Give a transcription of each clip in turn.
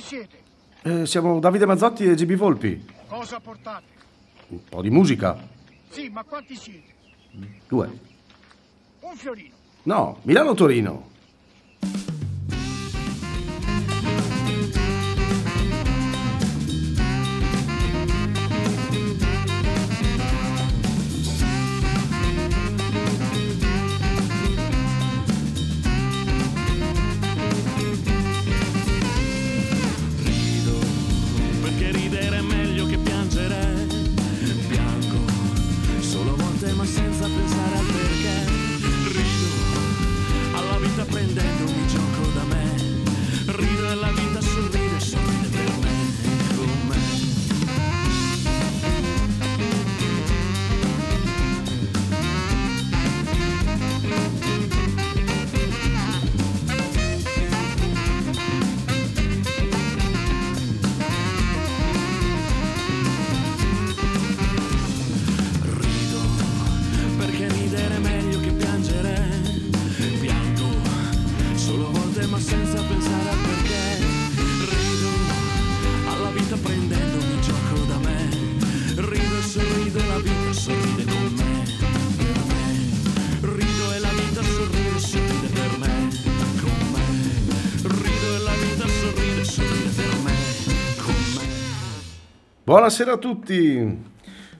Chi siete? Eh, siamo Davide Mazzotti e GB Volpi. Cosa portate? Un po' di musica. Sì, ma quanti siete? Due. Un fiorino. No, Milano-Torino. Buonasera a tutti.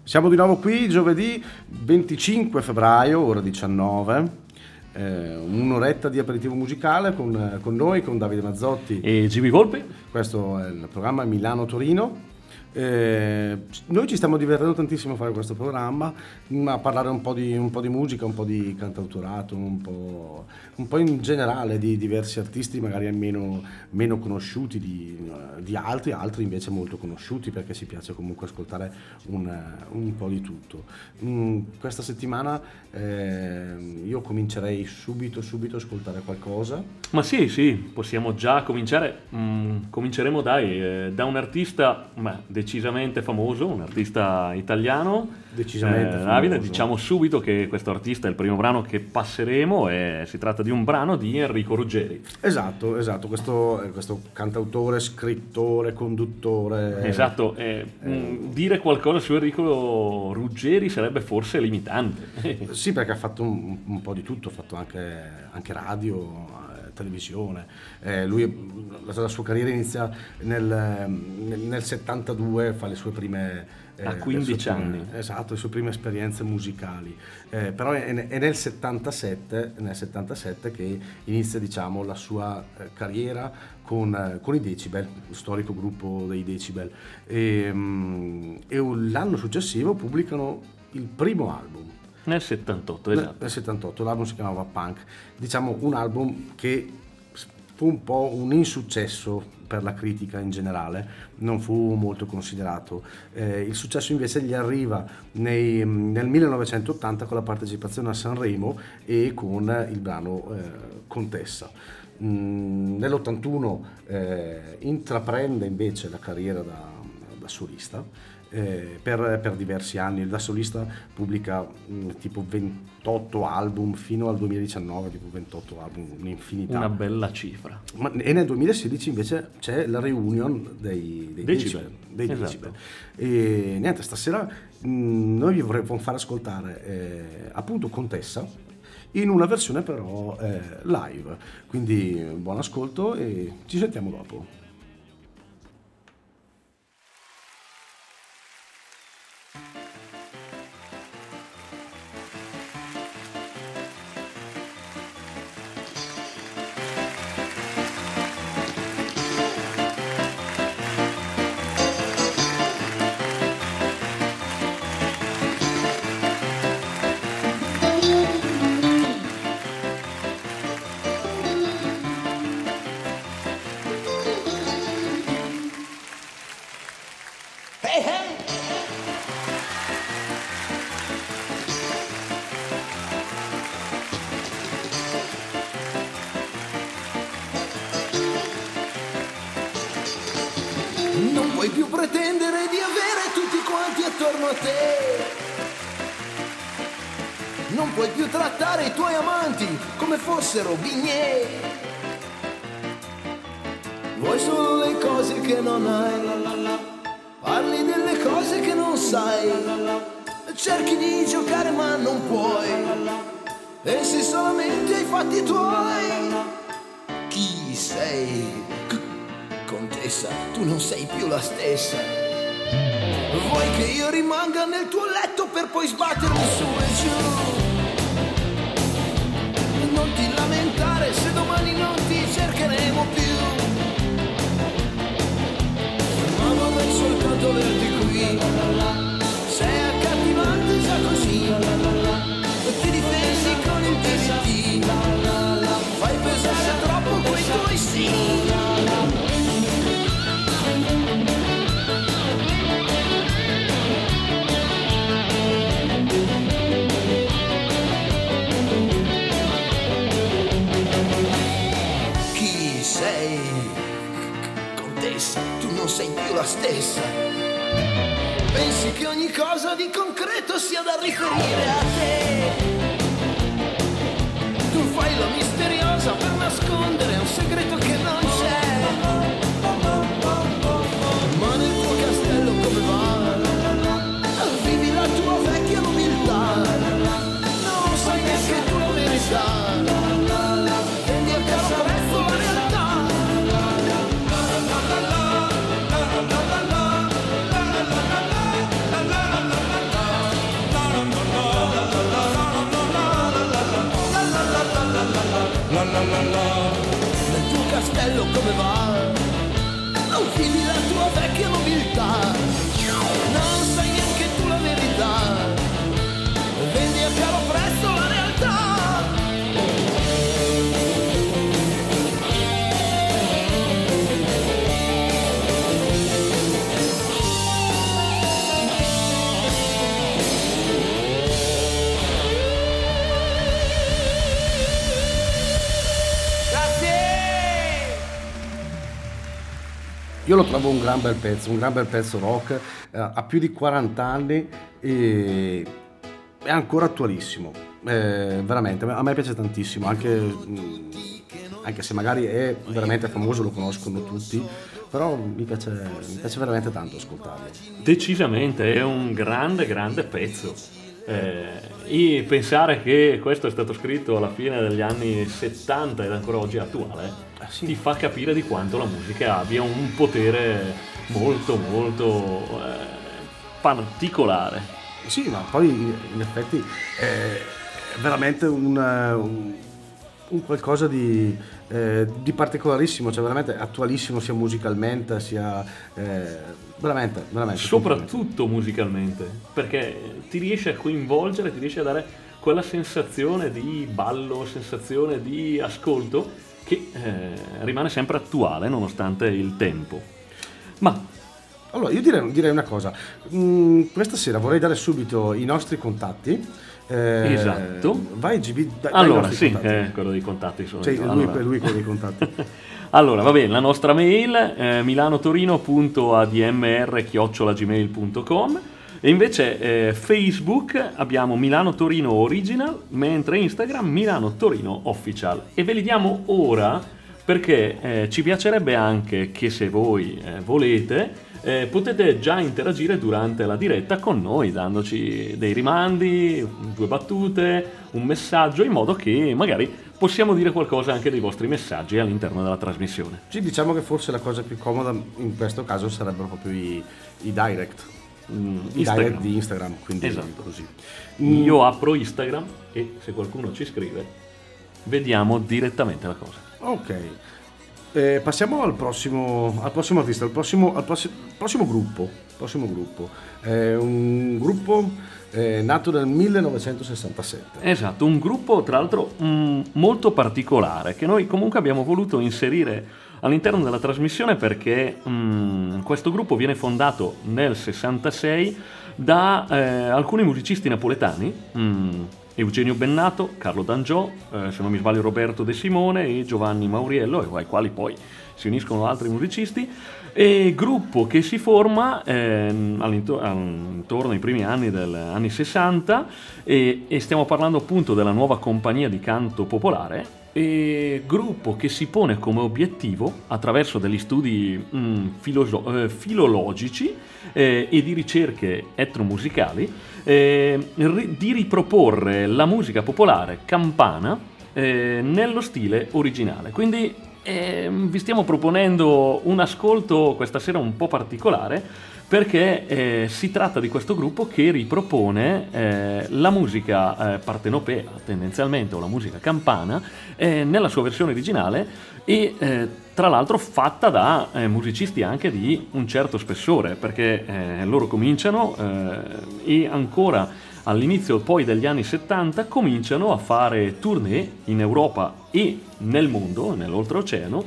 Siamo di nuovo qui giovedì 25 febbraio, ora 19. eh, un'oretta di aperitivo musicale con, con noi, con Davide Mazzotti. E GB Volpe? Questo è il programma Milano-Torino. Eh, noi ci stiamo divertendo tantissimo a fare questo programma, a parlare un po' di, un po' di musica, un po' di cantautorato, un po', un po' in generale di diversi artisti magari meno, meno conosciuti di, di altri, altri invece molto conosciuti perché ci piace comunque ascoltare un, un po' di tutto. Mm, questa settimana eh, io comincerei subito, subito a ascoltare qualcosa. Ma sì, sì, possiamo già cominciare. Mm, cominceremo dai, eh, da un artista ma, decisamente famoso, un artista italiano. Decisamente Eh, Davide, diciamo subito che questo artista è il primo brano che passeremo e si tratta di un brano di Enrico Ruggeri. Esatto, esatto, questo, eh, questo cantautore, scrittore, conduttore. Esatto, eh, mm, dire qualcosa su Enrico Ruggeri sarebbe forse limitante. Sì, perché ha fatto un, un po' di tutto, ha fatto anche, anche radio, eh, televisione. Eh, lui, la, la sua carriera inizia nel, nel, nel 72, fa le sue prime... eh, A le 15 sue prime- anni. Esatto, le sue prime esperienze musicali. Eh, però è, è nel 77, nel 77 che inizia diciamo, la sua eh, carriera con, eh, con i Decibel, il storico gruppo dei Decibel. E, mm, e un- l'anno successivo pubblicano il primo album. Nel 78, Nel- esatto. Nel 78 l'album si chiamava Punk, diciamo un album che fu un po' un insuccesso per la critica in generale, non fu molto considerato. Eh, il successo invece gli arriva nei- nel 1980 con la partecipazione a Sanremo e con il brano eh, Contessa. Mm, nell'81 eh, intraprende invece la carriera da, da solista eh, per, per diversi anni. Da solista pubblica mh, tipo 28 album fino al 2019, tipo 28 album, un'infinità. Una bella cifra. Ma- e nel 2016 invece c'è la reunion dei, dei Decibel. Dei Esatto. Decibel. E niente, stasera mh, noi vi vorremmo far ascoltare eh, appunto Contessa in una versione però eh, live. Quindi buon ascolto e ci sentiamo dopo. Cosa di concreto sia da riferire a te? Io lo trovo un gran bel pezzo, un gran bel pezzo rock, eh, ha più di 40 anni e è ancora attualissimo, Eh, veramente, a me piace tantissimo, anche, mm, anche se magari è veramente famoso, lo conoscono tutti, però mi piace, mi piace veramente tanto ascoltarlo. Decisamente, è un grande, grande pezzo. Eh, e pensare che questo è stato scritto alla fine degli anni 70 ed ancora oggi è attuale, ti fa capire di quanto la musica abbia un potere molto, molto eh, particolare. Sì, ma poi in effetti è veramente un, un- un qualcosa di, eh, di particolarissimo, cioè veramente attualissimo sia musicalmente sia eh, veramente, veramente. soprattutto musicalmente, perché ti riesce a coinvolgere, ti riesce a dare quella sensazione di ballo, sensazione di ascolto che eh, rimane sempre attuale nonostante il tempo. Ma Allora, io direi, direi una cosa, Mm, questa sera vorrei dare subito i nostri contatti. Eh, Esatto. Vai GB, dai, allora sì, eh, quello dei contatti sono Cioè, io. lui, Allora. lui con i contatti. Allora, va bene, la nostra mail è milanotorino.admr.gmail.com e invece eh, Facebook abbiamo Milano Torino Original, mentre Instagram Milano Torino Official. E ve li diamo ora perché eh, ci piacerebbe anche che se voi eh, volete eh, potete già interagire durante la diretta con noi, dandoci dei rimandi, due battute, un messaggio, in modo che magari possiamo dire qualcosa anche dei vostri messaggi all'interno della trasmissione. Sì, diciamo che forse la cosa più comoda in questo caso sarebbero proprio i, i direct. Mm, I direct di Instagram, quindi Esatto. così. Io apro Instagram e se qualcuno ci scrive, vediamo direttamente la cosa. Ok. Eh, passiamo al prossimo, al prossimo artista, al prossimo, al prossi- prossimo gruppo. Prossimo gruppo. È un gruppo eh, nato nel 1967. Esatto, un gruppo tra l'altro mm, molto particolare che noi comunque abbiamo voluto inserire all'interno della trasmissione perché mm, questo gruppo viene fondato nel 66 da eh, alcuni musicisti napoletani, mm, Eugenio Bennato, Carlo D'Angiò, eh, se non mi sbaglio Roberto De Simone e Giovanni Mauriello, e ai quali poi si uniscono altri musicisti, e gruppo che si forma all'into- intorno ai primi anni degli anni 60 e, e stiamo parlando appunto della nuova compagnia di canto popolare e gruppo che si pone come obiettivo, attraverso degli studi mh, filoso- eh, filologici eh, e di ricerche etnomusicali, eh, ri- di riproporre la musica popolare campana eh, nello stile originale. Quindi ehm, vi stiamo proponendo un ascolto questa sera un po' particolare perché eh, si tratta di questo gruppo che ripropone eh, la musica eh, partenopea tendenzialmente o la musica campana eh, nella sua versione originale e eh, tra l'altro fatta da eh, musicisti anche di un certo spessore perché loro cominciano e ancora all'inizio poi degli anni 70 cominciano a fare tournée in Europa e nel mondo, nell'oltreoceano,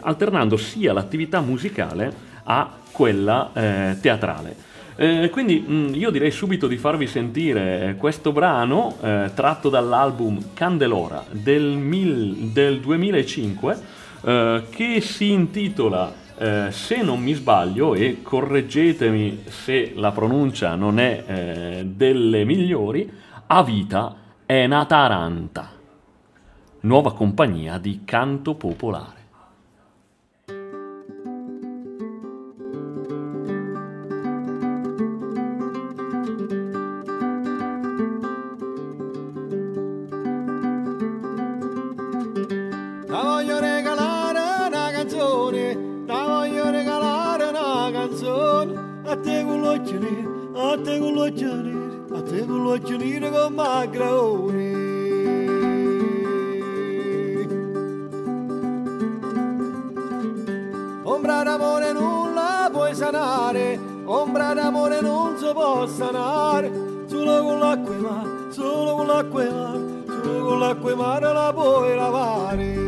alternando sia l'attività musicale a quella eh, teatrale. Eh, quindi mh, mm, io direi subito di farvi sentire questo brano eh, tratto dall'album Candelora del, mil, del 2005 eh, che si intitola eh, se non mi sbaglio e correggetemi se la pronuncia non è eh, delle migliori, A vita è una taranta, nuova compagnia di canto popolare. te gulotini, a te gulotini, a te gulotini go magrauni. Ombra d'amore nulla puoi sanare, ombra d'amore non si può sanare, solo con l'acqua e mare, solo con l'acqua e mare, solo con l'acqua e mare la puoi lavare.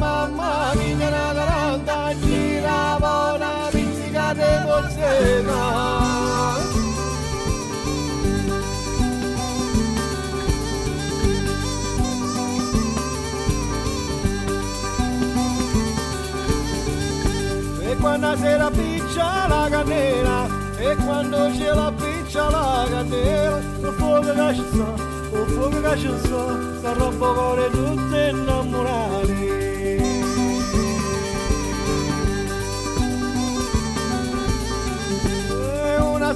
sera. Piccia la candela e quando c'è la piccia la candela il fuoco sta, il fuoco sta sta roba cuore tutte innamorate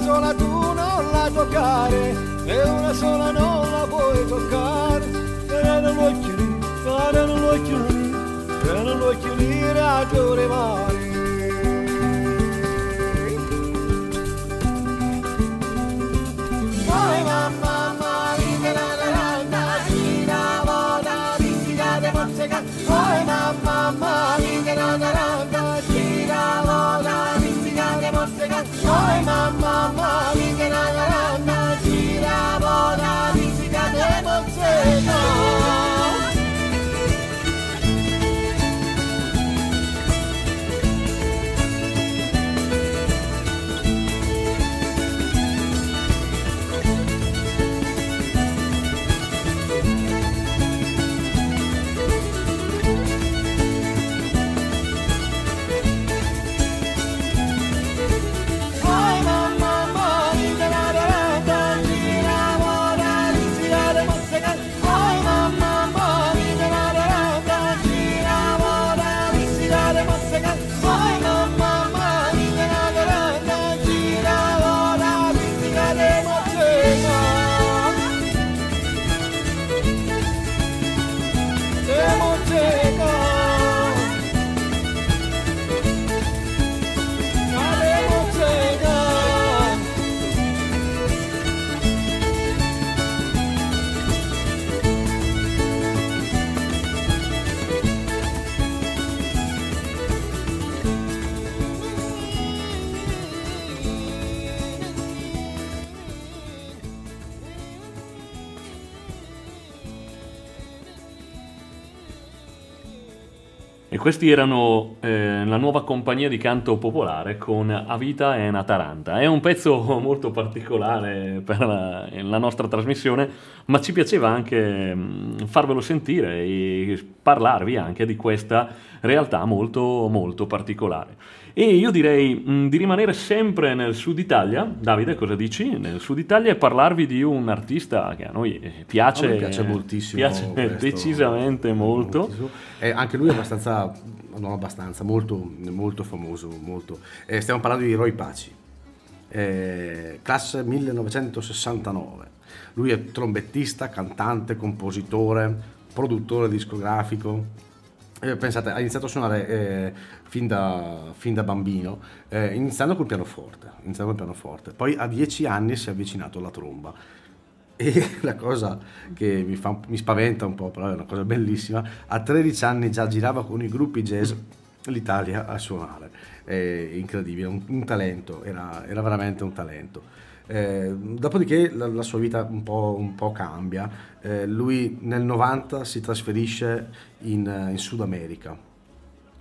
sola tu non la toccare e una sola non la puoi toccare. E non lo chiudi, e non lo chiudi, e non lo chiudi a giure mare E questi erano eh, la nuova compagnia di canto popolare con A Vita e Nataranta. È un pezzo molto particolare per la, la nostra trasmissione, ma ci piaceva anche mh, farvelo sentire e parlarvi anche di questa realtà molto, molto particolare. E io direi mh, di rimanere sempre nel sud Italia. Davide, cosa dici? Nel sud Italia e parlarvi di un artista che a noi eh, piace, A piace moltissimo piace questo. decisamente molto. Moltissimo. Eh, anche lui è abbastanza, non abbastanza, molto, molto famoso. Molto. Eh, stiamo parlando di Roy Paci, eh, classe 1969. Lui è trombettista, cantante, compositore, produttore discografico. Eh, pensate, ha iniziato a suonare eh, fin, da, fin da bambino, eh, iniziando col pianoforte, iniziando col pianoforte. Poi a dieci anni si è avvicinato alla tromba. E la cosa che mi, fa, mi spaventa un po', però è una cosa bellissima, a 13 anni già girava con i gruppi jazz l'Italia a suonare. È incredibile, un, un talento, era, era veramente un talento. Eh, dopodiché la, la sua vita un po', un po' cambia. Eh, lui nel 90 si trasferisce in, in Sud America.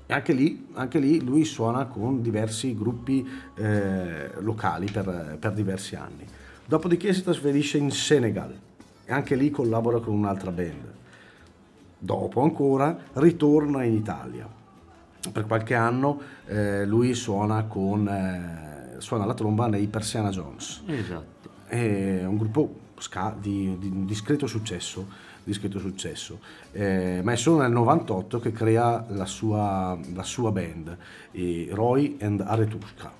E anche lì, anche lì lui suona con diversi gruppi eh, locali per, per diversi anni. Dopodiché si trasferisce in Senegal e anche lì collabora con un'altra band. Dopo ancora ritorna in Italia. Per qualche anno eh, lui suona, con, eh, suona la tromba nei Persiana Jones. Esatto. È un gruppo ska di, di discreto successo, discreto successo. Eh, ma è solo nel 98 che crea la sua, la sua band, Roy and Aretusca.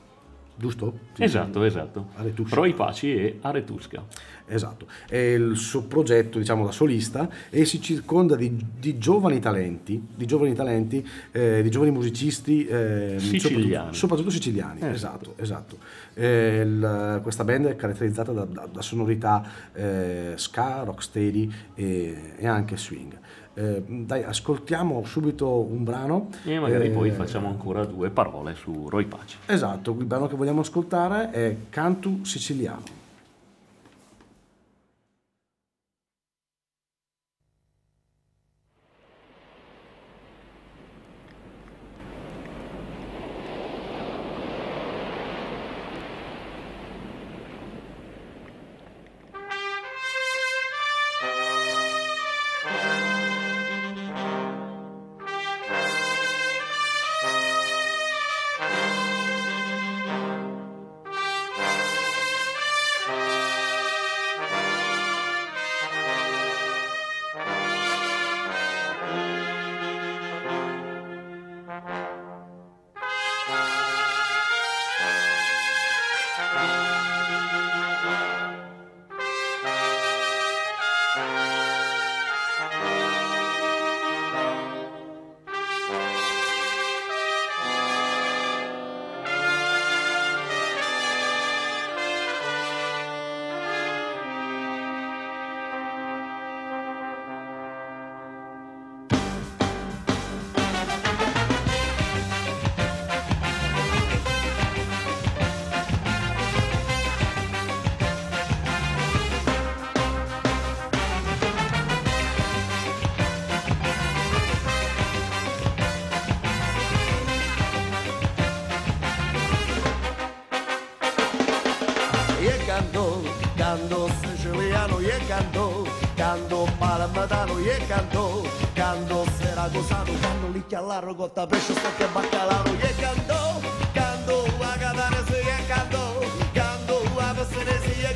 Giusto? Sì, Esatto, sì. esatto. Aretusca. Roy Paci e Aretusca. Esatto, è il suo progetto diciamo da solista e si circonda di, di giovani talenti, di giovani talenti, eh, di giovani musicisti eh, Siciliani. soprattutto, soprattutto siciliani, Eh, esatto, esatto. Eh, il- questa band è caratterizzata da, da- da sonorità eh, ska, rocksteady e, e anche swing. Eh, dai, ascoltiamo subito un brano. E magari eh, poi facciamo ancora due parole su Roy Paci. Esatto, il brano che vogliamo ascoltare è Cantu Siciliano.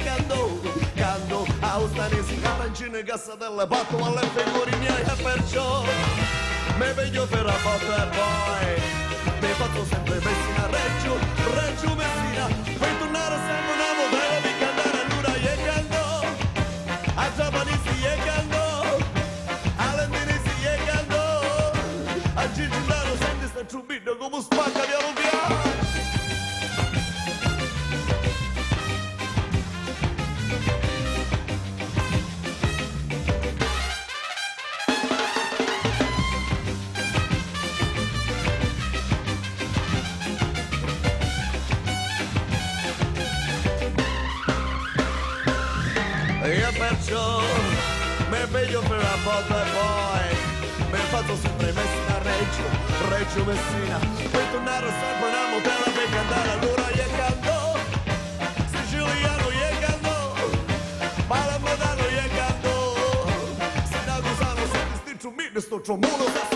Canto, canto a ustanesi, carancine, cassatelle, patto alle figure miei. E perciò mi veglio per la botta e poi mi faccio sempre Messina Reggio, Reggio Messina dice Messina puoi tornare a San Panamo te la per cantare allora gli cantò siciliano gli cantò palamodano gli cantò se da Gusano se ti sticcio mi sto tromulo da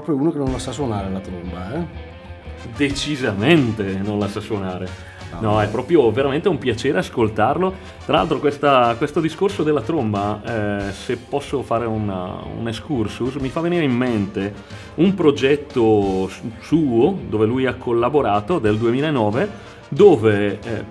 proprio uno che non la sa suonare la tromba, eh? Decisamente non la sa suonare. No, è proprio veramente un piacere ascoltarlo. Tra l'altro, questa- questo discorso della tromba, eh, se posso fare una- un excursus, mi fa venire in mente un progetto su- suo dove lui ha collaborato del 2009, dove eh,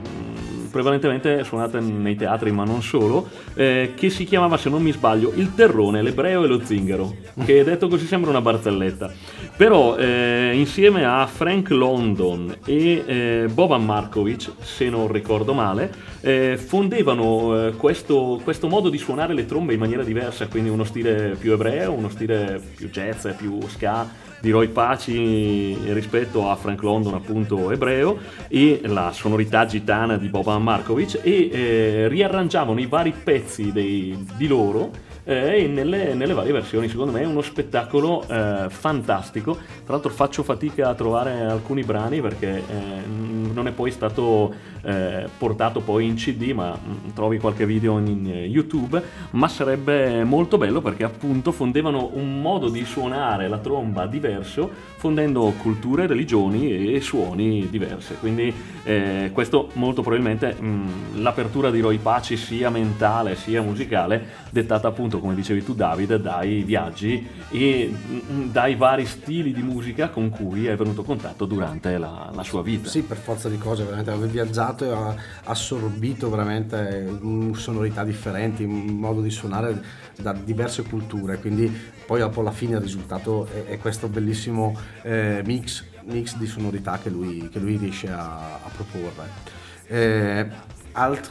prevalentemente suonate nei teatri, ma non solo, eh, che si chiamava, se non mi sbaglio, Il Terrone, l'Ebreo e lo Zingaro, che detto così sembra una barzelletta. Però eh, insieme a Frank London e eh, Boban Markovic, se non ricordo male, eh, fondevano eh, questo, questo modo di suonare le trombe in maniera diversa, quindi uno stile più ebreo, uno stile più jazz, più ska di Roy Paci rispetto a Frank London appunto ebreo e la sonorità gitana di Boban Markovic e eh, riarrangiavano i vari pezzi dei- di loro eh, nelle, nelle varie versioni. Secondo me è uno spettacolo eh, fantastico. Tra l'altro faccio fatica a trovare alcuni brani perché eh, non è poi stato eh, portato poi in CD, ma mm, trovi qualche video in, in, eh, YouTube. Ma sarebbe molto bello perché appunto fondevano un modo di suonare la tromba diverso, fondendo culture, religioni e suoni diverse. Quindi eh, questo molto probabilmente mh, l'apertura di Roy Paci sia mentale sia musicale dettata appunto come dicevi tu Davide dai viaggi e mh, dai vari stili di musica con cui è venuto a contatto durante la, la sua vita. Sì, per forza di cose, veramente aveva viaggiato e ha assorbito veramente sonorità differenti, un modo di suonare da diverse culture, quindi poi dopo alla fine il risultato è, è questo bellissimo eh, mix, mix di sonorità che lui, che lui riesce a, a proporre. Eh, alt,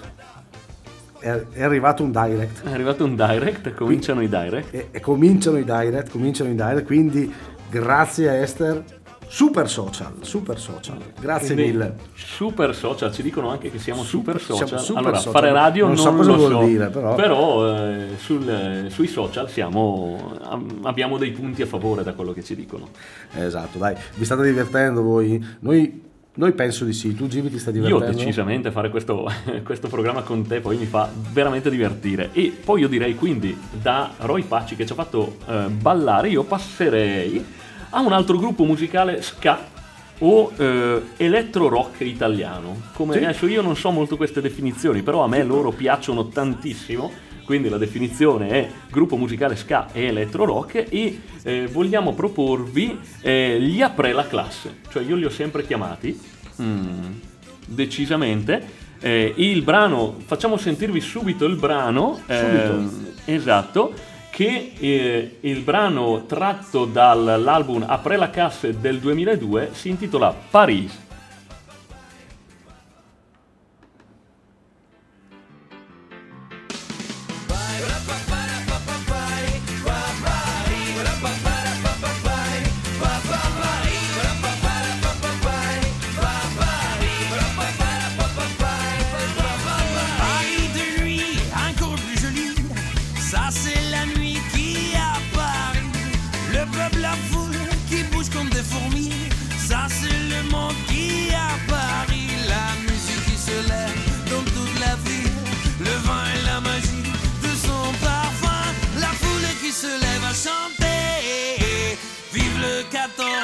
è, arrivato un direct È arrivato un direct, cominciano i direct. e, e cominciano i direct, cominciano i direct, quindi grazie a Esther, super social, super social, grazie Quindi, mille. Super social, ci dicono anche che siamo super, Super- social. siamo super allora, social. fare radio Non non, so cosa lo vuol so, dire, però. eh, sul- eh, sui social siamo, am- abbiamo dei punti a favore da quello che ci dicono. Esatto, dai, vi state divertendo voi? Noi, noi penso di sì, tu Gibi ti stai Io divertendo? decisamente fare questo, questo programma con te poi mi fa veramente divertire. E poi io direi quindi da Roy Paci che ci ha fatto eh, ballare, io passerei a un altro gruppo musicale ska o eh, electro rock italiano. Come Sì. adesso io non so molto queste definizioni, però a me loro piacciono tantissimo. Quindi la definizione è gruppo musicale ska e electro rock e eh, vogliamo proporvi eh, gli apre la classe, cioè io li ho sempre chiamati mm, decisamente. Eh, il brano, facciamo sentirvi subito il brano, ehm, esatto, che eh, il brano tratto dall'album Apre la casse del 2002 si intitola. Paris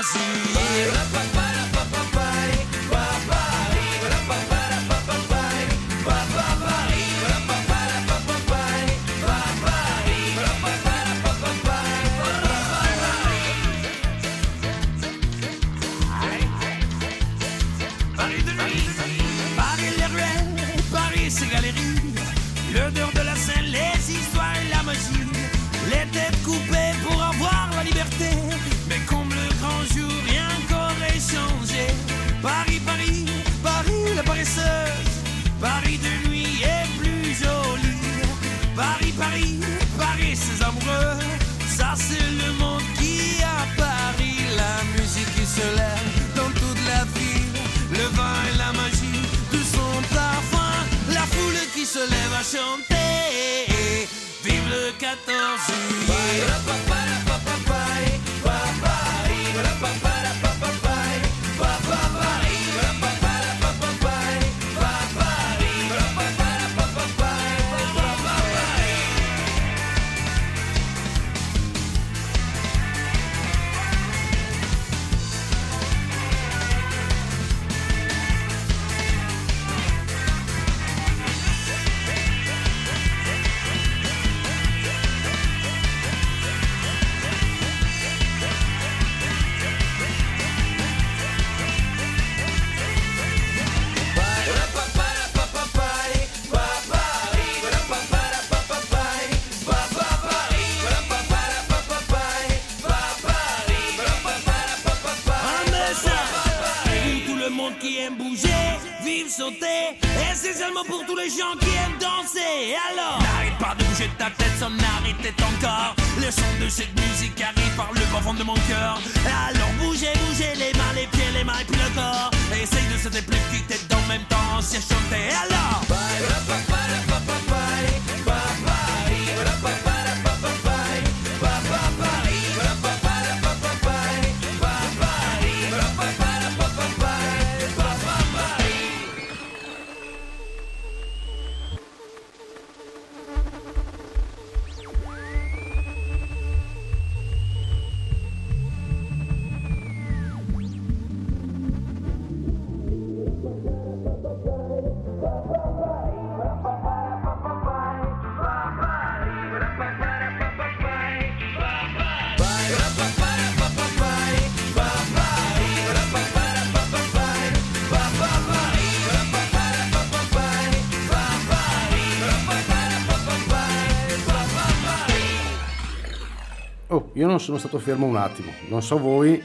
así. C'est le monde qui a Paris. La musique qui se lève dans toute la ville. Le vin et la magie de son parfum. La foule qui se lève à chanter. Vive le 14 juillet. Et c'est seulement pour tous les gens qui aiment danser. Alors, n'arrête pas de bouger ta tête sans arrêter ton corps. Le son de cette musique arrive par le profond de mon cœur. Alors bougez, bougez les mains, les pieds, les mains et puis le corps. Essaye de sauter plus vite et en même temps si chanter. Alors, Oh, io non sono stato fermo un attimo, non so voi,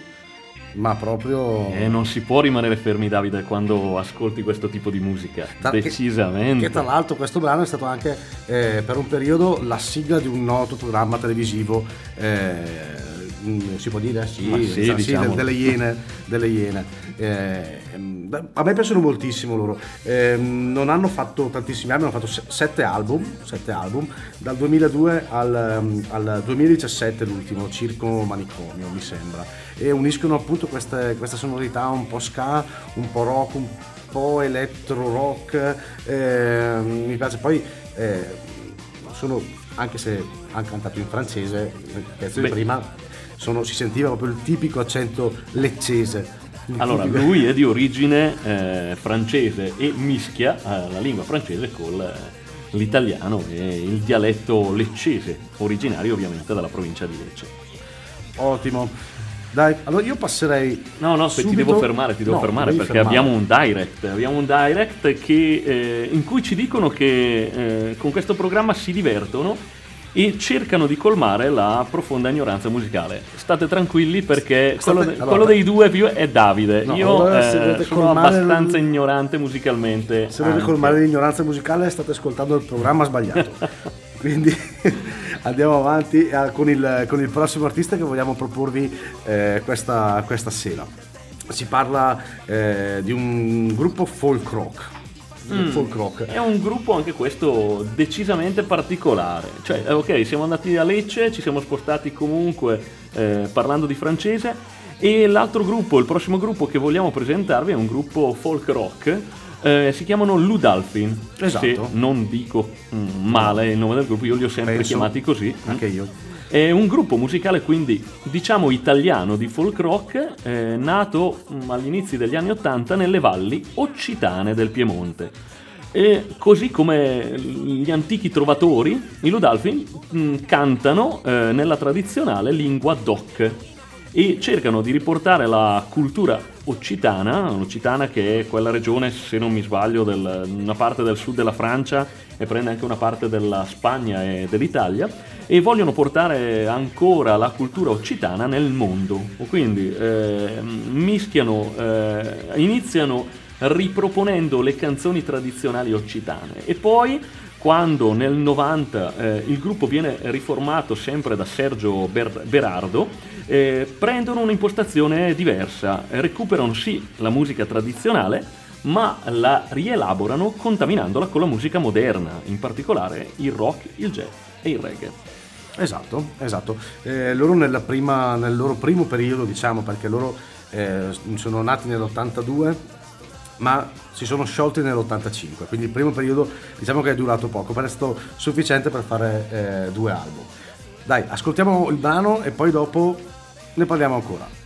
ma proprio... E non si può rimanere fermi, Davide, quando ascolti questo tipo di musica. Tra- Decisamente. Che tra l'altro questo brano è stato anche eh, per un periodo la sigla di un noto programma televisivo, eh, mm, si può dire? Sì, Ma sì, diciamo. de- delle iene. delle iene. Eh, beh, a me piacciono moltissimo loro, Eh, non hanno fatto tantissimi album, hanno fatto se- sette album, sette album dal 2002 al, um, al 2017 l'ultimo, Circo Manicomio mi sembra, e uniscono appunto queste, queste sonorità un po' ska, un po' rock, un po' elettro rock, eh, mi piace poi eh, sono anche se hanno cantato in francese il pezzo di prima sono- si sentiva proprio il tipico accento leccese Allora, tipico- lui è di origine eh, francese e mischia eh, la lingua francese con eh, l'italiano e il dialetto leccese, originario ovviamente dalla provincia di Lecce. ottimo dai allora io passerei No, no, aspetta, ti subito- devo fermare, ti devo No, fermare perché fermare. abbiamo un direct, abbiamo un direct che, eh, in cui ci dicono che eh, con questo programma si divertono e cercano di colmare la profonda ignoranza musicale. State tranquilli perché State- quello, de- allora- quello dei due più è Davide. No, Io allora eh, sono abbastanza il- ignorante musicalmente. se volete colmare l'ignoranza musicale state ascoltando il programma sbagliato quindi andiamo avanti eh, con il, con il prossimo artista che vogliamo proporvi eh, questa, questa sera si parla eh, di un gruppo folk rock Mm. folk rock È un gruppo anche questo decisamente particolare. Cioè, eh, ok, siamo andati a Lecce, ci siamo spostati comunque eh, parlando di francese e l'altro gruppo, il prossimo gruppo che vogliamo presentarvi è un gruppo folk rock. eh, si chiamano Ludalfin. Esatto. Se non dico mm, male il nome del gruppo, io li ho sempre Penso. chiamati così. anche io È un gruppo musicale quindi diciamo italiano di folk rock eh, nato mm, agli inizi degli anni Ottanta nelle valli occitane del Piemonte. E così come gli antichi trovatori, i Ludalfin mm, cantano eh, nella tradizionale lingua doc. E cercano di riportare la cultura occitana, l'occitana che è quella regione, se non mi sbaglio, del, una parte del sud della Francia e prende anche una parte della Spagna e dell'Italia, e vogliono portare ancora la cultura occitana nel mondo. Quindi eh, mischiano, eh, iniziano riproponendo le canzoni tradizionali occitane e poi quando nel 90 eh, il gruppo viene riformato sempre da Sergio Ber- Berardo, eh, prendono un'impostazione diversa, recuperano sì la musica tradizionale, ma la rielaborano contaminandola con la musica moderna, in particolare il rock, il jazz e il reggae. Esatto, esatto. Eh, loro prima, nel loro primo periodo, diciamo, perché loro eh, sono nati nell'82, ma si sono sciolti nell'85, quindi il primo periodo diciamo che è durato poco, per resto sufficiente per fare eh, due album. Dai, ascoltiamo il brano e poi dopo ne parliamo ancora.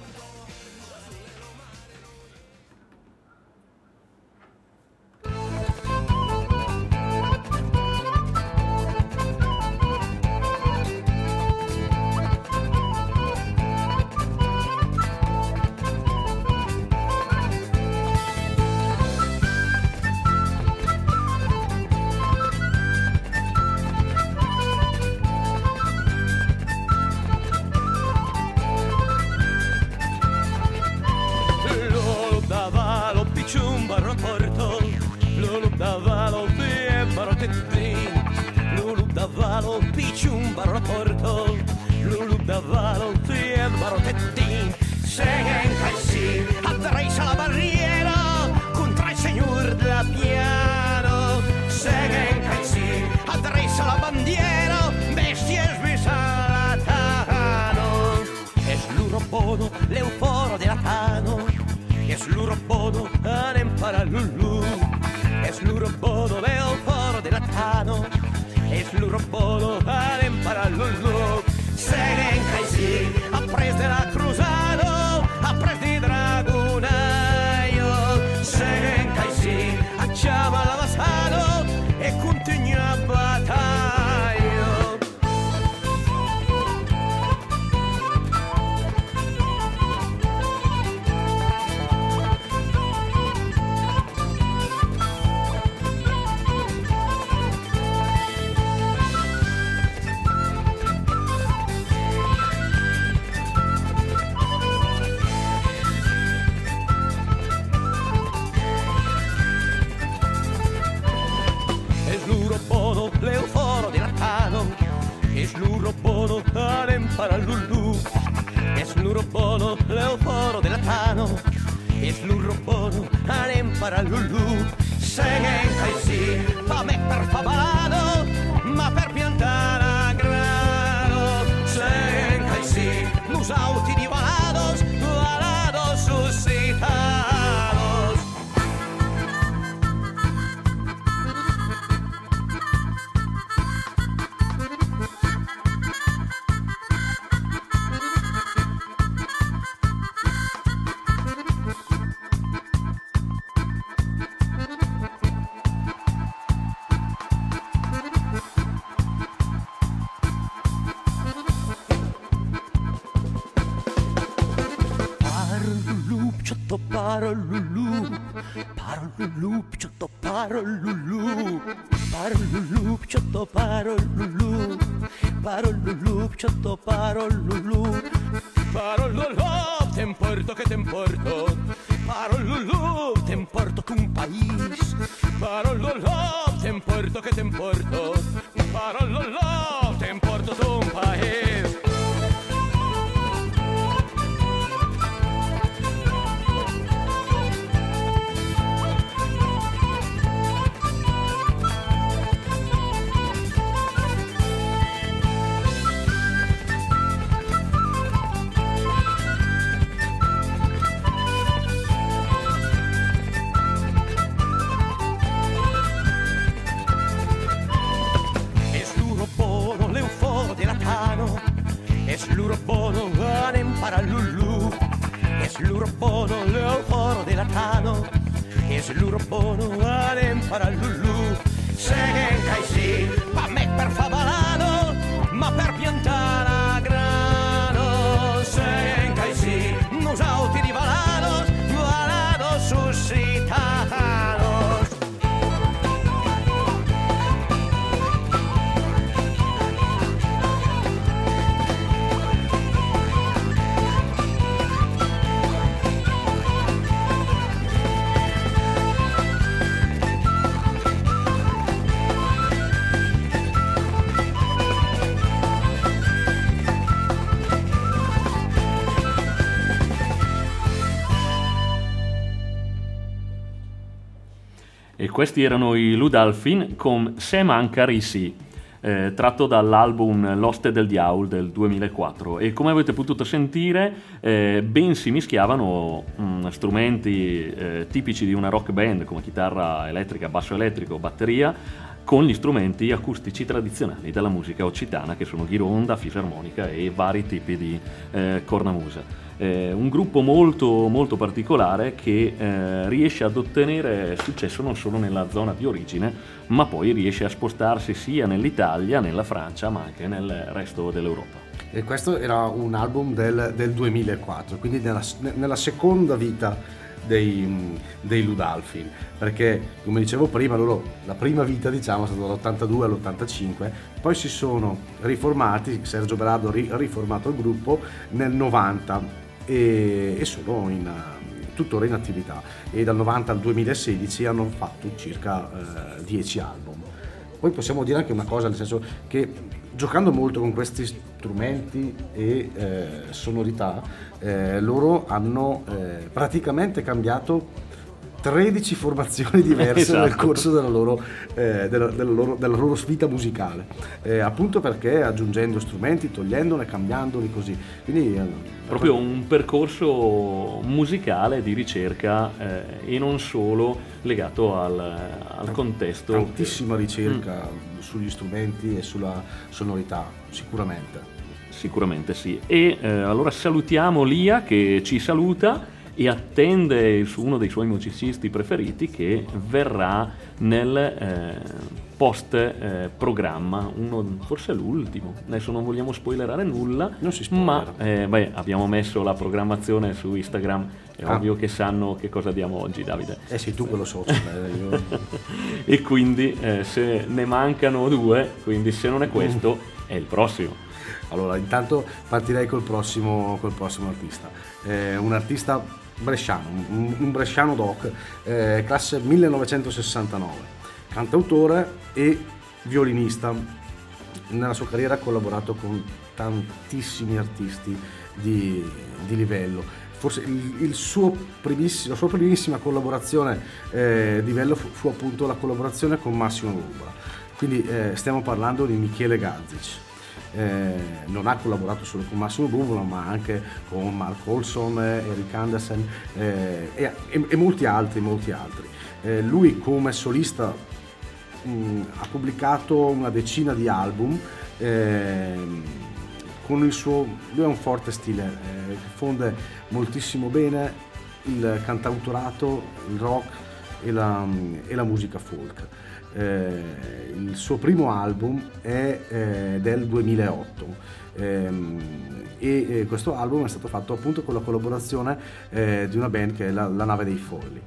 Ma per piantare a grano, questi erano i Ludalfin con Se manca Risi, eh, tratto dall'album L'oste del Diaul del 2004 e come avete potuto sentire eh, ben si mischiavano mm, strumenti eh, tipici di una rock band come chitarra elettrica, basso elettrico, batteria con gli strumenti acustici tradizionali della musica occitana che sono ghironda, fisarmonica e vari tipi di eh, cornamusa eh, un gruppo molto, molto particolare che eh, riesce ad ottenere successo non solo nella zona di origine, ma poi riesce a spostarsi sia nell'Italia, nella Francia, ma anche nel resto dell'Europa. E questo era un album del, del 2004, quindi nella, nella seconda vita dei, dei Ludalfin, perché come dicevo prima, loro, la prima vita diciamo è stata dall'82 all'85, poi si sono riformati, Sergio Berardo ha riformato il gruppo nel 90 e, e sono in, tuttora in attività e dal 90 al 2016 hanno fatto circa eh, 10 album. Poi possiamo dire anche una cosa, nel senso che giocando molto con questi strumenti e eh, sonorità, eh, loro hanno eh, praticamente cambiato 13 formazioni diverse esatto. nel corso della loro, eh, della, della, loro, della loro, vita musicale, eh, appunto perché aggiungendo strumenti, togliendone, cambiandoli così. Quindi, eh, Proprio un percorso musicale di ricerca eh, e non solo legato al, al contesto. Tantissima ricerca mm. sugli strumenti e sulla sonorità, sicuramente. Sicuramente sì. E eh, allora salutiamo Lia che ci saluta e attende uno dei suoi musicisti preferiti che verrà nel eh, post eh, programma, uno, forse l'ultimo, adesso non vogliamo spoilerare nulla, ma eh, beh, abbiamo messo la programmazione su Instagram, è ah. ovvio che sanno che cosa diamo oggi Davide. Eh sì, tu quello so. io... e quindi eh, se ne mancano due, quindi se non è questo, mm. è il prossimo. Allora, intanto partirei col prossimo, col prossimo artista. Eh, un artista bresciano, un, bresciano doc, eh, classe 1969, cantautore e violinista. Nella sua carriera ha collaborato con tantissimi artisti di, di livello. Forse il, il suo la sua primissima collaborazione eh, di livello fu, fu, appunto la collaborazione con Massimo Rubra. Quindi eh, stiamo parlando di Michele Gazzic eh, non ha collaborato solo con Massimo Buvola ma anche con Mark Olson, Eric Andersen eh, e, e, e, molti altri, molti altri. Eh, lui come solista mh, ha pubblicato una decina di album ehm, con il suo, lui ha un forte stile eh, che fonde moltissimo bene il cantautorato, il rock e la, e la musica folk eh, il suo primo album è eh, del 2008 ehm, e eh, questo album è stato fatto appunto con la collaborazione eh, di una band che è la, la Nave dei Folli.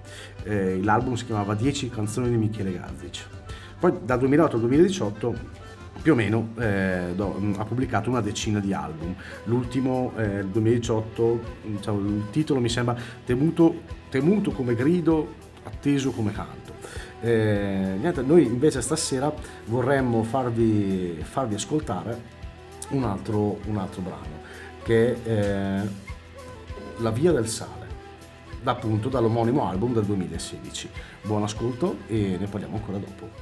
Eh, l'album si chiamava 10 canzoni di Michele Gazzic. Poi dal 2008 al 2018 più o meno eh, do, ha pubblicato una decina di album. L'ultimo, eh, il 2018, diciamo, il titolo mi sembra temuto, temuto come grido, atteso come canto. Eh, niente, noi invece stasera vorremmo farvi, farvi ascoltare un altro, un altro, brano che è La Via del Sale, appunto dall'omonimo album del 2016. Buon ascolto e ne parliamo ancora dopo.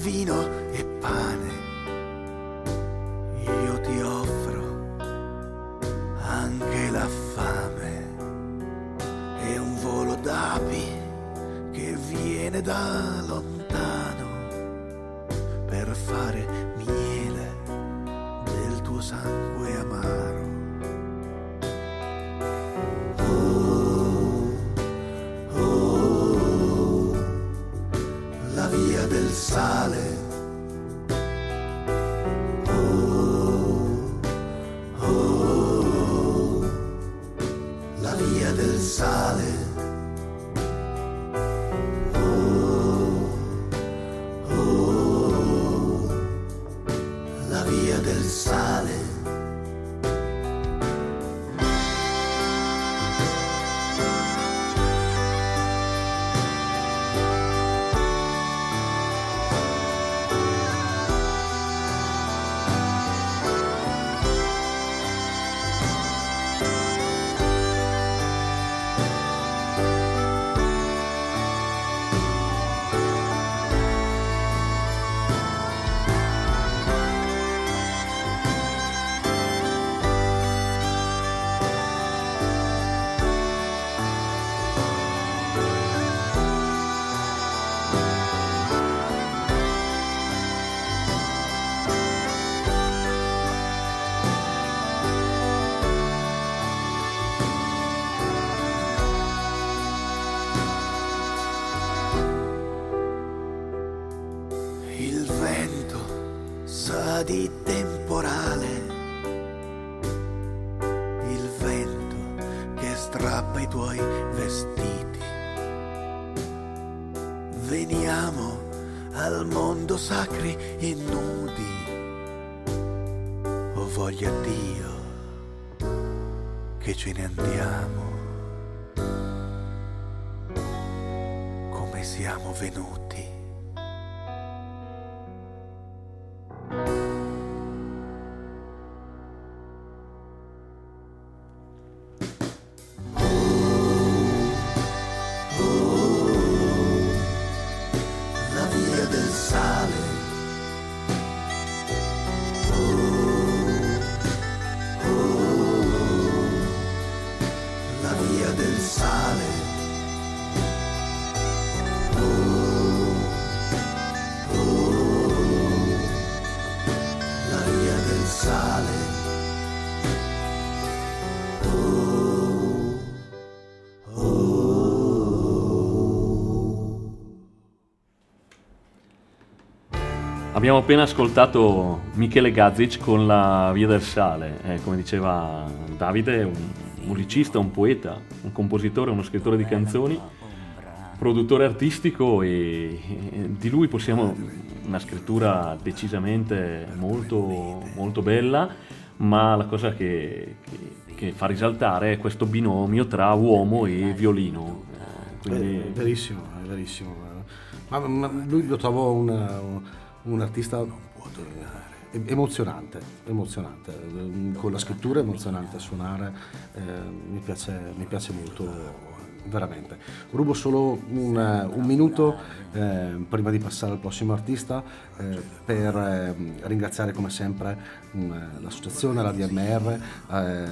vino sacri e nudi. Oh voglia Dio che ce ne andiamo. Come siamo venuti. Abbiamo appena ascoltato Michele Gazic con la Via del Sale, Eh, come diceva Davide, un musicista, un poeta, un compositore, uno scrittore di canzoni, produttore artistico e, e di lui possiamo una scrittura decisamente molto, molto bella, ma la cosa che, che- che fa risaltare è questo binomio tra uomo e violino. Eh, Quindi, È verissimo, è verissimo. Ma, ma lui lo trovo un, un- un artista eh, emozionante, emozionante, eh, con la scrittura emozionante suonare, eh, mi, piace, mi piace molto veramente. Rubo solo un, un minuto eh, prima di passare al prossimo artista eh, per eh, ringraziare come sempre mm, l'associazione, la DMR, eh, la,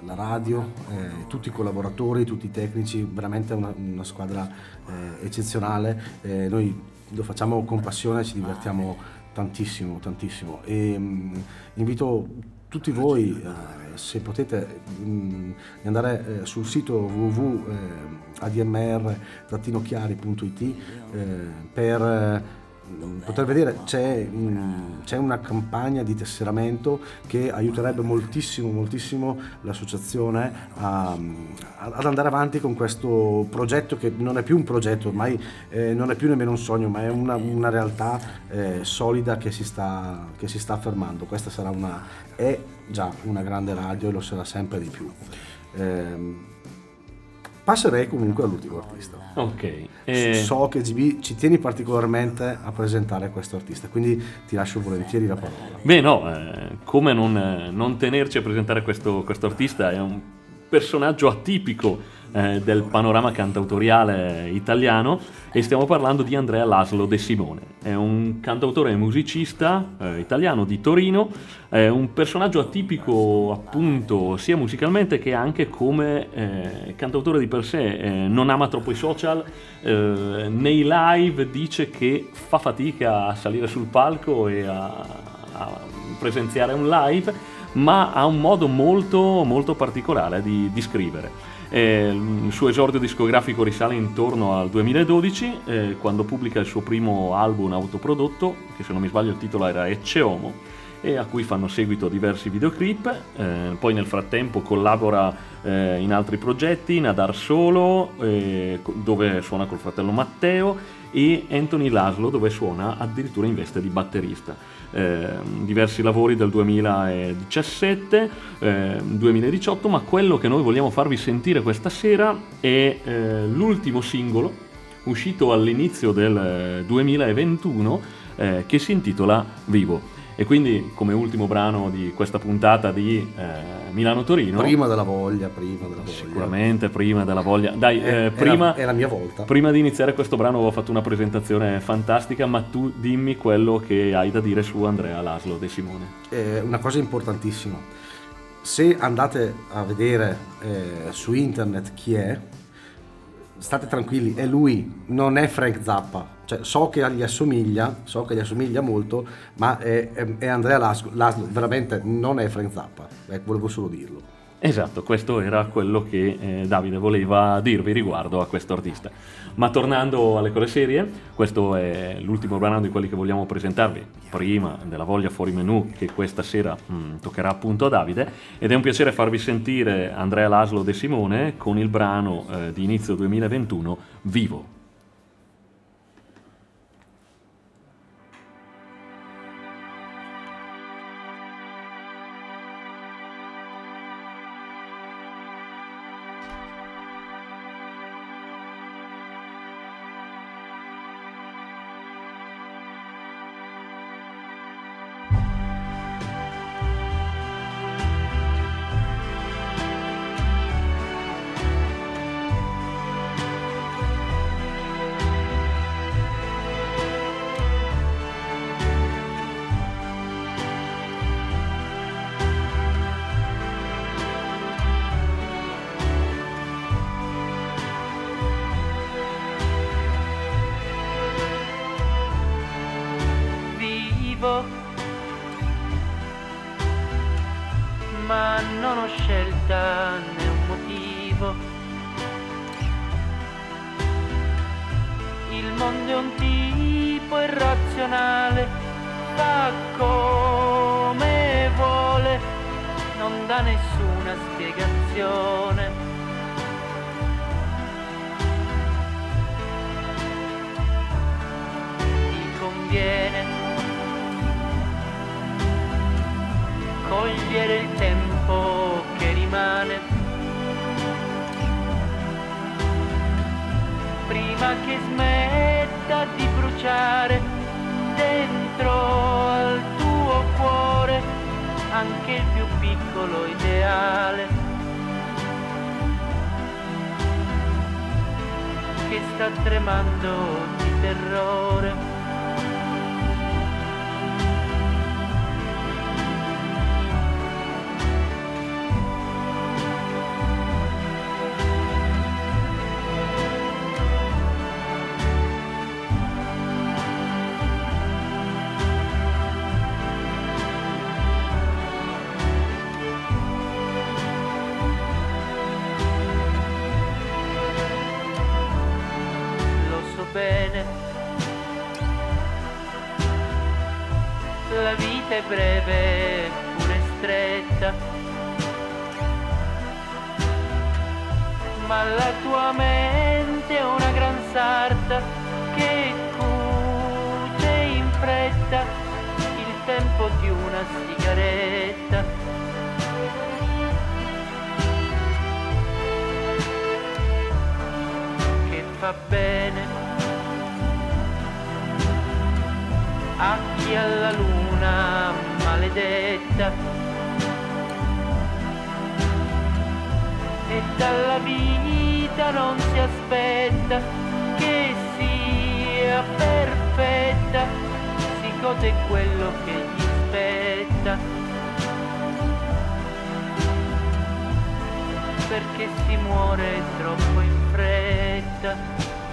la radio, eh, tutti i collaboratori, tutti i tecnici, veramente una, una squadra eh, eccezionale. Noi lo facciamo con passione, ci divertiamo tantissimo, tantissimo. E mh, invito tutti voi, eh, se potete, mh, di andare eh, sul sito www.admr-chiari.it eh, per eh, mm, poter vedere c'è, c'è una campagna di tesseramento che aiuterebbe moltissimo, moltissimo l'associazione a- ad andare avanti con questo progetto che non è più un progetto, ormai eh, non è più nemmeno un sogno, ma è una, una realtà eh, solida che si, sta, che si sta affermando. Questa sarà una, è già una grande radio e lo sarà sempre di più. Ehm, passerei comunque all'ultimo artista. Ok. eh, So che GB ci tieni particolarmente a presentare questo artista, quindi ti lascio volentieri la parola. Beh no, eh, come non, eh, non tenerci a presentare questo, questo artista? È un personaggio atipico eh, del panorama cantautoriale italiano e stiamo parlando di Andrea Laszlo De Simone. È un cantautore e musicista eh, italiano di Torino, è un personaggio atipico appunto sia musicalmente che anche come eh, cantautore di per sé. Eh, non ama troppo i social, eh, nei live dice che fa fatica a salire sul palco e a, a presenziare un live, ma ha un modo molto, molto particolare di, di scrivere. Eh, il suo esordio discografico risale intorno al 2012, eh, quando pubblica il suo primo album autoprodotto, che se non mi sbaglio il titolo era Ecce Homo, e a cui fanno seguito diversi videoclip. Eh, poi nel frattempo collabora eh, in altri progetti, Nadar Solo, eh, dove suona col fratello Matteo, e Anthony Laszlo, dove suona addirittura in veste di batterista. Eh, diversi lavori del 2017, eh, 2018, ma quello che noi vogliamo farvi sentire questa sera è eh, l'ultimo singolo uscito all'inizio del eh, 2021 eh, che si intitola Vivo. E quindi come ultimo brano di questa puntata di eh, Milano-Torino, Prima della voglia, prima della voglia. sicuramente prima della voglia. Dai, È, eh, è prima, la, è la mia volta. prima di iniziare questo brano avevo fatto una presentazione fantastica, ma tu dimmi quello che hai da dire su Andrea Laszlo De Simone. Eh, una cosa importantissima. Se andate a vedere eh, su internet chi è, state tranquilli, è lui, non è Frank Zappa. Cioè, so che gli assomiglia, so che gli assomiglia molto, ma è, è- Andrea Laszlo, veramente non è Frank Zappa. Eh, volevo solo dirlo. Esatto, questo era quello che eh, Davide voleva dirvi riguardo a questo artista. Ma tornando alle cose serie, questo è l'ultimo brano di quelli che vogliamo presentarvi, prima della voglia fuori menù che questa sera mm, toccherà appunto a Davide, ed è un piacere farvi sentire Andrea Laszlo De Simone con il brano eh, di inizio 2021 Vivo. vivo, che smetta di bruciare dentro al tuo cuore anche il più piccolo ideale. Che sta tremando di terrore Perché si muore troppo in fretta.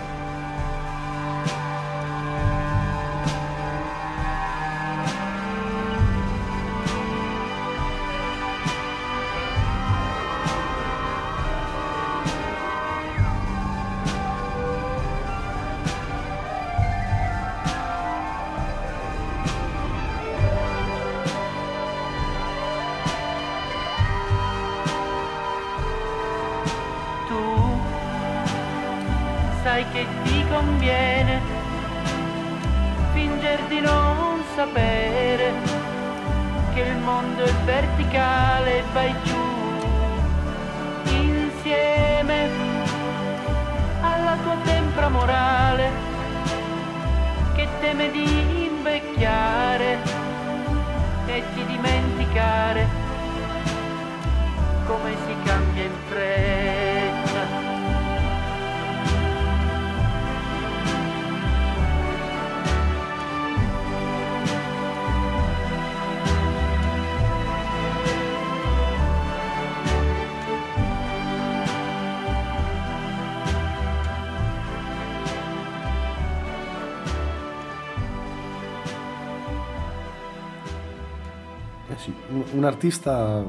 Un, artista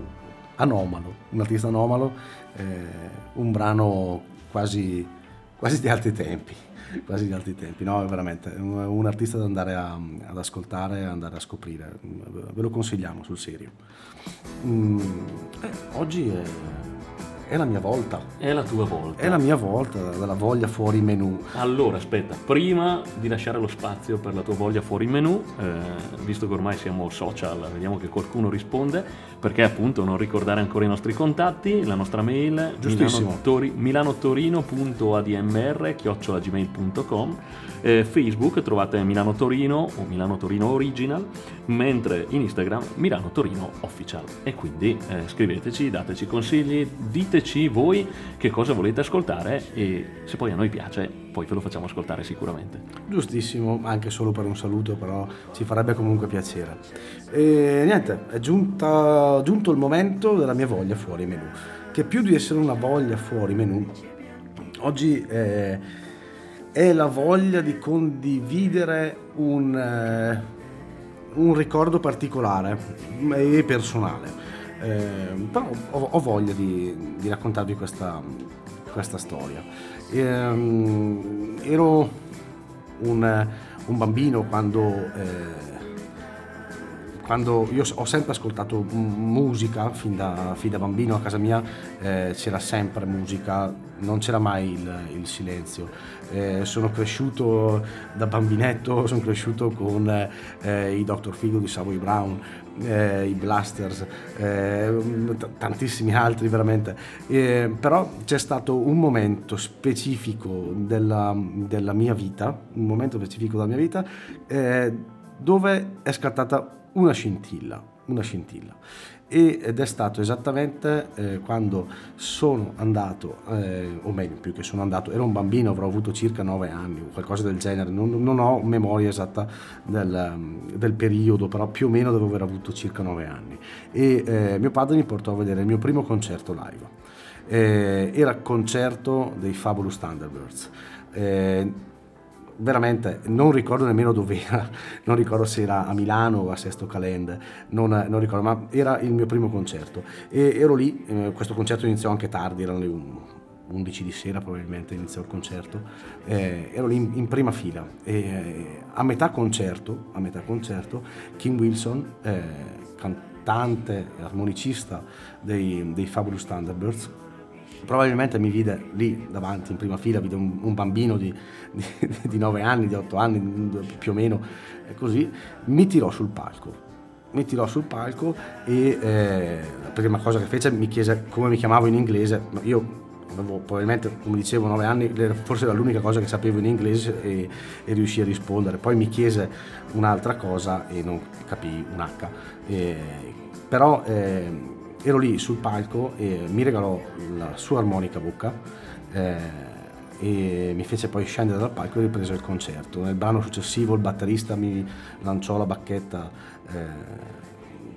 anomalo, un artista anomalo, eh, un brano quasi, quasi di altri tempi, quasi di altri tempi, no, veramente, un, un artista da andare a- ad ascoltare, andare a scoprire, ve lo consigliamo sul serio. Mm, eh, oggi è, è la mia volta, È la tua volta. è la mia volta, della voglia fuori menù. Allora, aspetta, prima di lasciare lo spazio per la tua voglia fuori menù, eh, visto che ormai siamo social, vediamo che qualcuno risponde, perché appunto non ricordare ancora i nostri contatti, la nostra mail Giustissimo. milanotori- milanotorino.admr.gmail.com eh, Facebook trovate Milano Torino o Milano Torino Original, mentre in Instagram Milano Torino Official. E quindi eh, scriveteci, dateci consigli, diteci voi che cosa volete ascoltare e se poi a noi piace, poi ve lo facciamo ascoltare sicuramente. Giustissimo, anche solo per un saluto, però ci farebbe comunque piacere. E niente, è giunta- giunto il momento della mia voglia fuori menù, che più di essere una voglia fuori menù, oggi è, è la voglia di condividere un, eh, un ricordo particolare e personale. Eh, però ho, ho voglia di, di raccontarvi questa, questa storia. Ehm, ero un, un bambino quando, eh, quando io ho sempre ascoltato musica fin da, fin da bambino a casa mia eh, c'era sempre musica non c'era mai il, il silenzio Eh, sono cresciuto da bambinetto sono cresciuto con eh, i Dr. Figo di Savoy Brown eh, i Blasters eh, t- tantissimi altri veramente Eh, però c'è stato un momento specifico della, della mia vita un momento specifico della mia vita eh, dove è scattata una scintilla, una scintilla. Ed è stato esattamente eh, quando sono andato, eh, o meglio, più che sono andato, ero un bambino, avrò avuto circa 9 anni qualcosa del genere, non, non ho memoria esatta del, del periodo, però più o meno devo aver avuto circa 9 anni. E eh, mio padre mi portò a vedere il mio primo concerto live. Eh, era concerto dei Fabulous Thunderbirds. Veramente non ricordo nemmeno dove era, non ricordo se era a Milano o a Sesto Calende, non, non ricordo, ma era il mio primo concerto. E ero lì, eh, questo concerto iniziò anche tardi, erano le un- 11 di sera probabilmente iniziò il concerto, eh, ero lì in, in prima fila e eh, a metà concerto, a metà concerto Kim Wilson, eh, cantante armonicista dei, dei Fabulous Thunderbirds, probabilmente mi vide lì davanti in prima fila, vide un, un bambino di, di, di 9 anni, di 8 anni più o meno, e così, mi tirò sul palco mi tirò sul palco e eh, la prima cosa che fece mi chiese come mi chiamavo in inglese. Io avevo probabilmente, come dicevo, 9 anni, forse era l'unica cosa che sapevo in inglese e, e riuscì a rispondere. Poi mi chiese un'altra cosa e non capii un H. E, però eh, ero lì sul palco e mi regalò la sua armonica bucca. Eh, e mi fece poi scendere dal palco e riprese il concerto. Nel brano successivo il batterista mi lanciò la bacchetta, eh,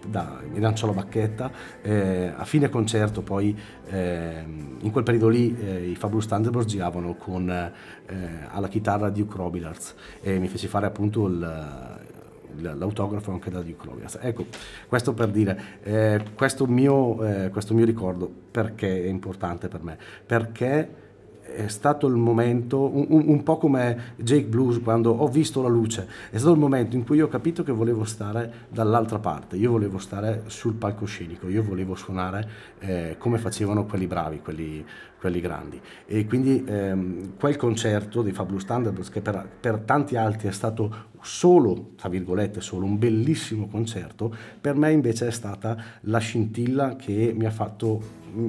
da, mi lanciò la bacchetta. Eh, a fine concerto poi eh, in quel periodo lì eh, i Fabulous Thunderbirds giravano con eh, alla chitarra Duke Robillard e mi fece fare appunto il, l'autografo anche da Duke Robillard. Ecco, questo per dire, eh, questo mio, questo mio ricordo perché è importante per me? Perché è stato il momento, un, un, po' come Jake Blues quando ho visto la luce, è stato il momento in cui ho capito che volevo stare dall'altra parte, io volevo stare sul palcoscenico, io volevo suonare eh, come facevano quelli bravi, quelli, quelli grandi. E quindi ehm, quel concerto dei Fabulous Thunderbirds, che per, per tanti altri è stato solo, tra virgolette, solo un bellissimo concerto, per me invece è stata la scintilla che mi ha, fatto,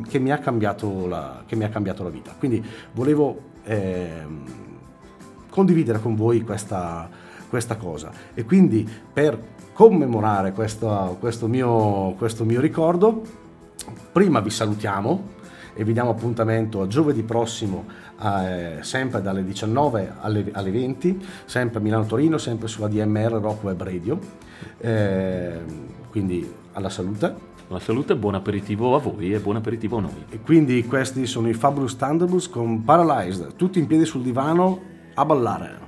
che mi ha, cambiato, la, mi ha cambiato la vita. Quindi volevo eh, condividere con voi questa, questa, cosa e quindi per commemorare questo, questo, mio, questo mio ricordo, prima vi salutiamo e vi diamo appuntamento a giovedì prossimo eh, sempre dalle 19 alle, alle 20 sempre a Milano-Torino sempre sulla DMR Rock Web Radio eh, quindi alla salute la salute, buon aperitivo a voi e buon aperitivo a noi. E quindi questi sono i Fabulous Thunderbirds con Paralyzed, tutti in piedi sul divano a ballare.